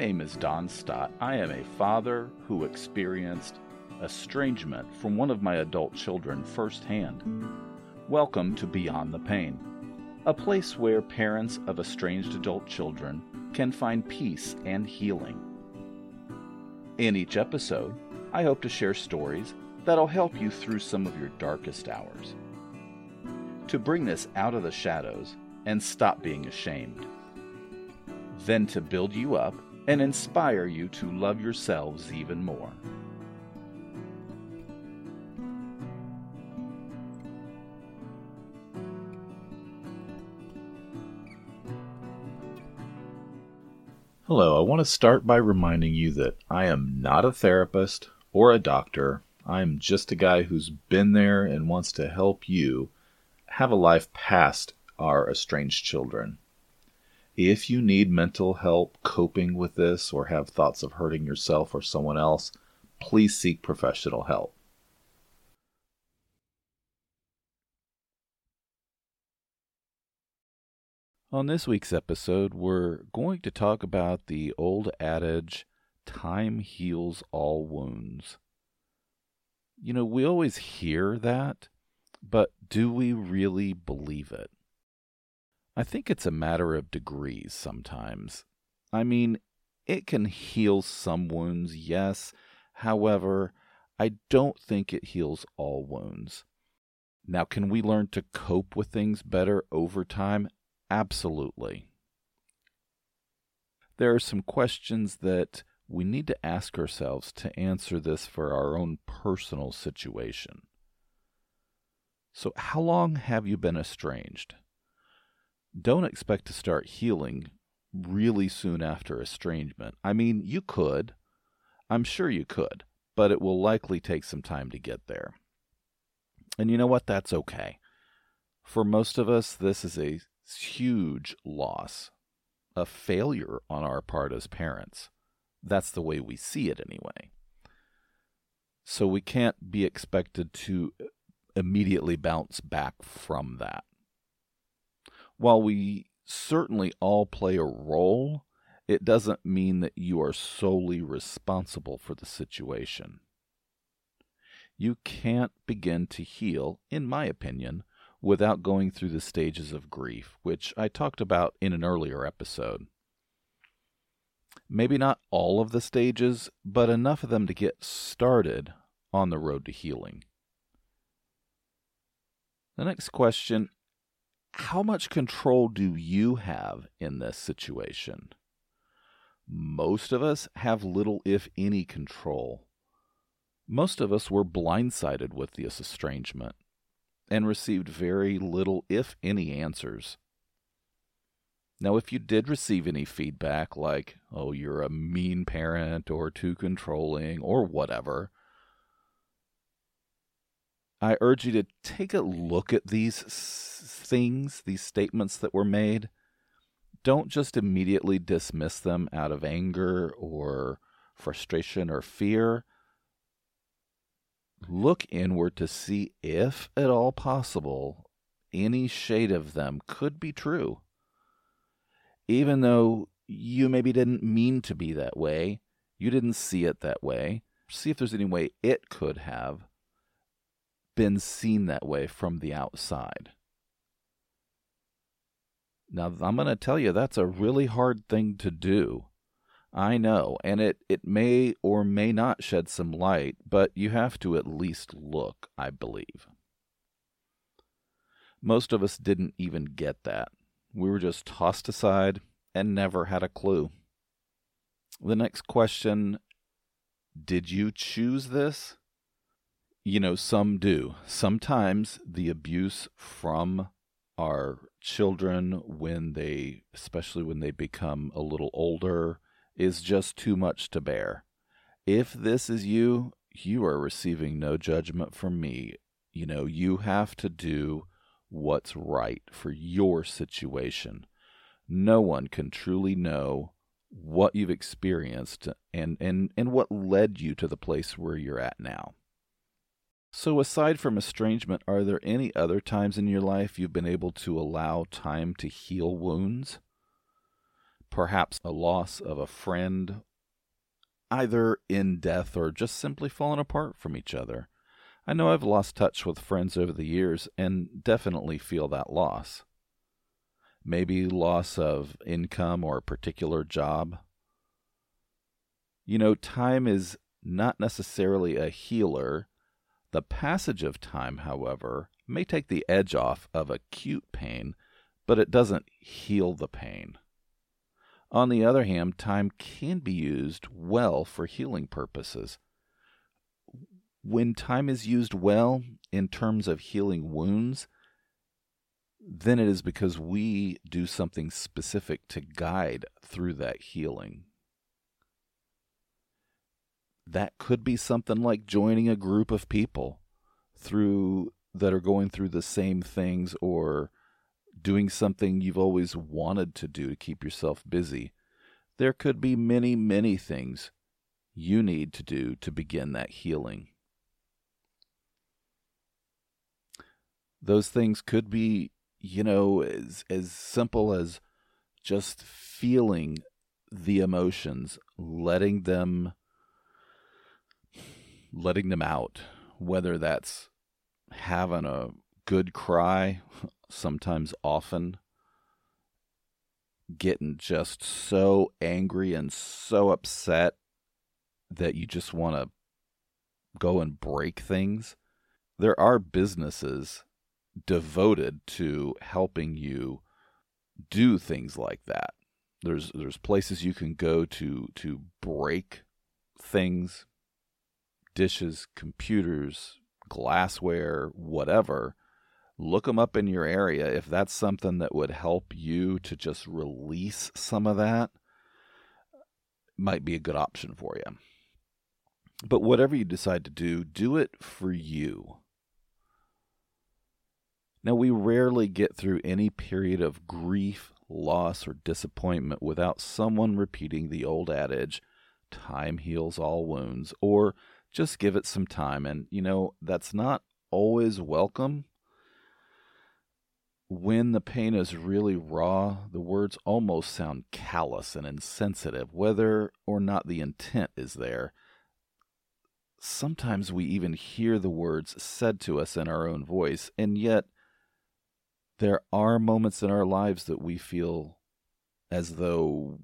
Name is Don Stott. I am a father who experienced estrangement from one of my adult children firsthand. Welcome to Beyond the Pain, a place where parents of estranged adult children can find peace and healing. In each episode, I hope to share stories that'll help you through some of your darkest hours. To bring this out of the shadows and stop being ashamed. Then to build you up and inspire you to love yourselves even more. Hello, I want to start by reminding you that I am not a therapist or a doctor. I am just a guy who's been there and wants to help you have a life past our estranged children. If you need mental help coping with this or have thoughts of hurting yourself or someone else, please seek professional help. On this week's episode, we're going to talk about the old adage time heals all wounds. You know, we always hear that, but do we really believe it? I think it's a matter of degrees sometimes. I mean, it can heal some wounds, yes. However, I don't think it heals all wounds. Now, can we learn to cope with things better over time? Absolutely. There are some questions that we need to ask ourselves to answer this for our own personal situation. So, how long have you been estranged? Don't expect to start healing really soon after estrangement. I mean, you could. I'm sure you could, but it will likely take some time to get there. And you know what? That's okay. For most of us, this is a huge loss, a failure on our part as parents. That's the way we see it anyway. So we can't be expected to immediately bounce back from that. While we certainly all play a role, it doesn't mean that you are solely responsible for the situation. You can't begin to heal, in my opinion, without going through the stages of grief, which I talked about in an earlier episode. Maybe not all of the stages, but enough of them to get started on the road to healing. The next question How much control do you have in this situation? Most of us have little, if any, control. Most of us were blindsided with this estrangement and received very little, if any, answers. Now, if you did receive any feedback like, oh, you're a mean parent or too controlling or whatever, I urge you to take a look at these things, these statements that were made. Don't just immediately dismiss them out of anger or frustration or fear. Look inward to see if at all possible any shade of them could be true. Even though you maybe didn't mean to be that way, you didn't see it that way, see if there's any way it could have been seen that way from the outside. Now, I'm going to tell you that's a really hard thing to do. I know, and it, it may or may not shed some light, but you have to at least look, I believe. Most of us didn't even get that. We were just tossed aside and never had a clue. The next question Did you choose this? You know, some do. Sometimes the abuse from our children when they, especially when they become a little older, is just too much to bear. If this is you, you are receiving no judgment from me. You know, you have to do what's right for your situation. No one can truly know what you've experienced and, and, and what led you to the place where you're at now. So, aside from estrangement, are there any other times in your life you've been able to allow time to heal wounds? Perhaps a loss of a friend, either in death or just simply fallen apart from each other. I know I've lost touch with friends over the years and definitely feel that loss. Maybe loss of income or a particular job. You know, time is not necessarily a healer the passage of time, however, may take the edge off of acute pain, but it doesn't heal the pain. On the other hand, time can be used well for healing purposes. When time is used well in terms of healing wounds, then it is because we do something specific to guide through that healing. That could be something like joining a group of people through that are going through the same things or doing something you've always wanted to do to keep yourself busy. There could be many, many things you need to do to begin that healing. Those things could be, you know, as, as simple as just feeling the emotions, letting them letting them out, whether that's having a good cry, sometimes often, getting just so angry and so upset that you just want to go and break things. There are businesses devoted to helping you do things like that. There's there's places you can go to to break things, dishes, computers, glassware, whatever, look them up in your area. If that's something that would help you to just release some of that, might be a good option for you. But whatever you decide to do, do it for you. Now, we rarely get through any period of grief, loss, or disappointment without someone repeating the old adage, time heals all wounds, or just give it some time. And, you know, that's not always welcome. When the pain is really raw, the words almost sound callous and insensitive, whether or not the intent is there. Sometimes we even hear the words said to us in our own voice, and yet there are moments in our lives that we feel as though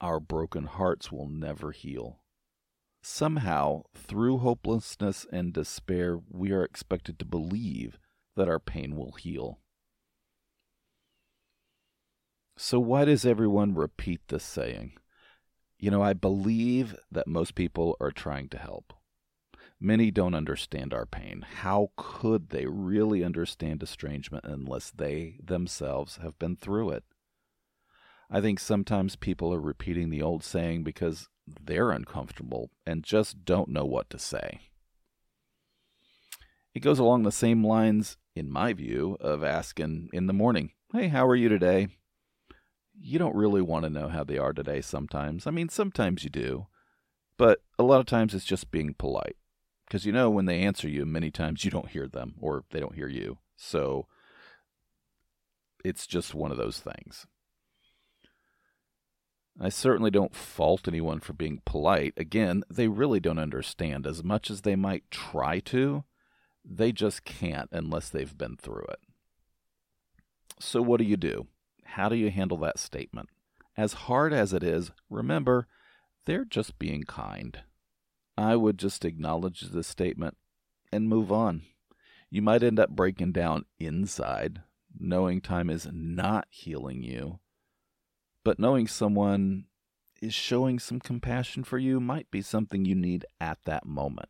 our broken hearts will never heal. Somehow, through hopelessness and despair, we are expected to believe that our pain will heal. So, why does everyone repeat this saying? You know, I believe that most people are trying to help. Many don't understand our pain. How could they really understand estrangement unless they themselves have been through it? I think sometimes people are repeating the old saying because they're uncomfortable and just don't know what to say. It goes along the same lines, in my view, of asking in the morning, Hey, how are you today? You don't really want to know how they are today sometimes. I mean, sometimes you do, but a lot of times it's just being polite. Because you know, when they answer you, many times you don't hear them or they don't hear you. So it's just one of those things. I certainly don't fault anyone for being polite. Again, they really don't understand. As much as they might try to, they just can't unless they've been through it. So, what do you do? How do you handle that statement? As hard as it is, remember, they're just being kind. I would just acknowledge the statement and move on. You might end up breaking down inside, knowing time is not healing you but knowing someone is showing some compassion for you might be something you need at that moment.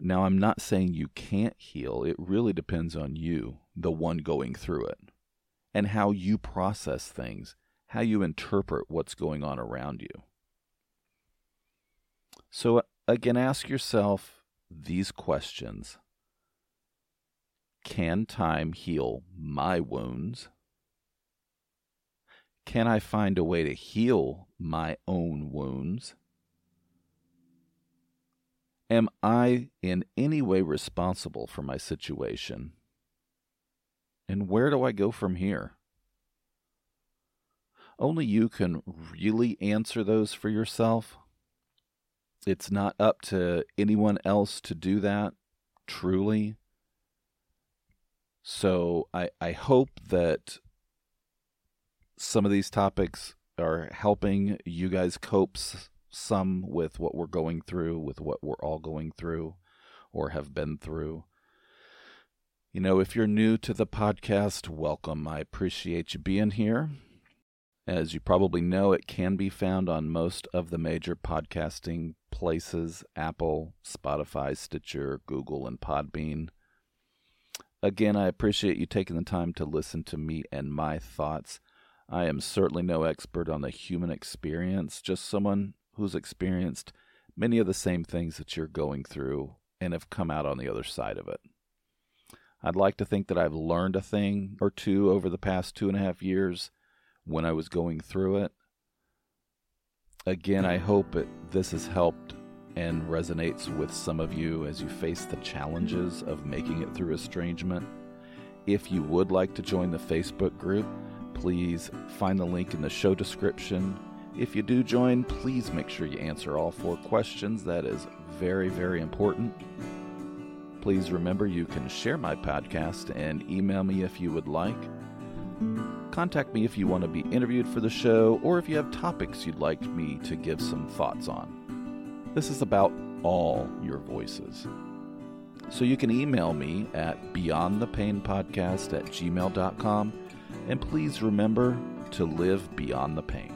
Now, I'm not saying you can't heal. It really depends on you, the one going through it, and how you process things, how you interpret what's going on around you. So, again, ask yourself these questions Can time heal my wounds? Can I find a way to heal my own wounds? Am I in any way responsible for my situation? And where do I go from here? Only you can really answer those for yourself. It's not up to anyone else to do that, truly. So I, I hope that some of these topics are helping you guys cope some with what we're going through, with what we're all going through or have been through. You know, if you're new to the podcast, welcome. I appreciate you being here. As you probably know, it can be found on most of the major podcasting places Apple, Spotify, Stitcher, Google, and Podbean. Again, I appreciate you taking the time to listen to me and my thoughts. I am certainly no expert on the human experience, just someone who's experienced many of the same things that you're going through and have come out on the other side of it. I'd like to think that I've learned a thing or two over the past two and a half years when I was going through it. Again, I hope that this has helped and resonates with some of you as you face the challenges of making it through estrangement. If you would like to join the Facebook group, please find the link in the show description. If you do join, please make sure you answer all four questions. That is very, very important. Please remember you can share my podcast and email me if you would like. Contact me if you want to be interviewed for the show or if you have topics you'd like me to give some thoughts on. This is about all your voices. So you can email me at beyondthepainpodcast at gmail.com and please remember to live beyond the pain.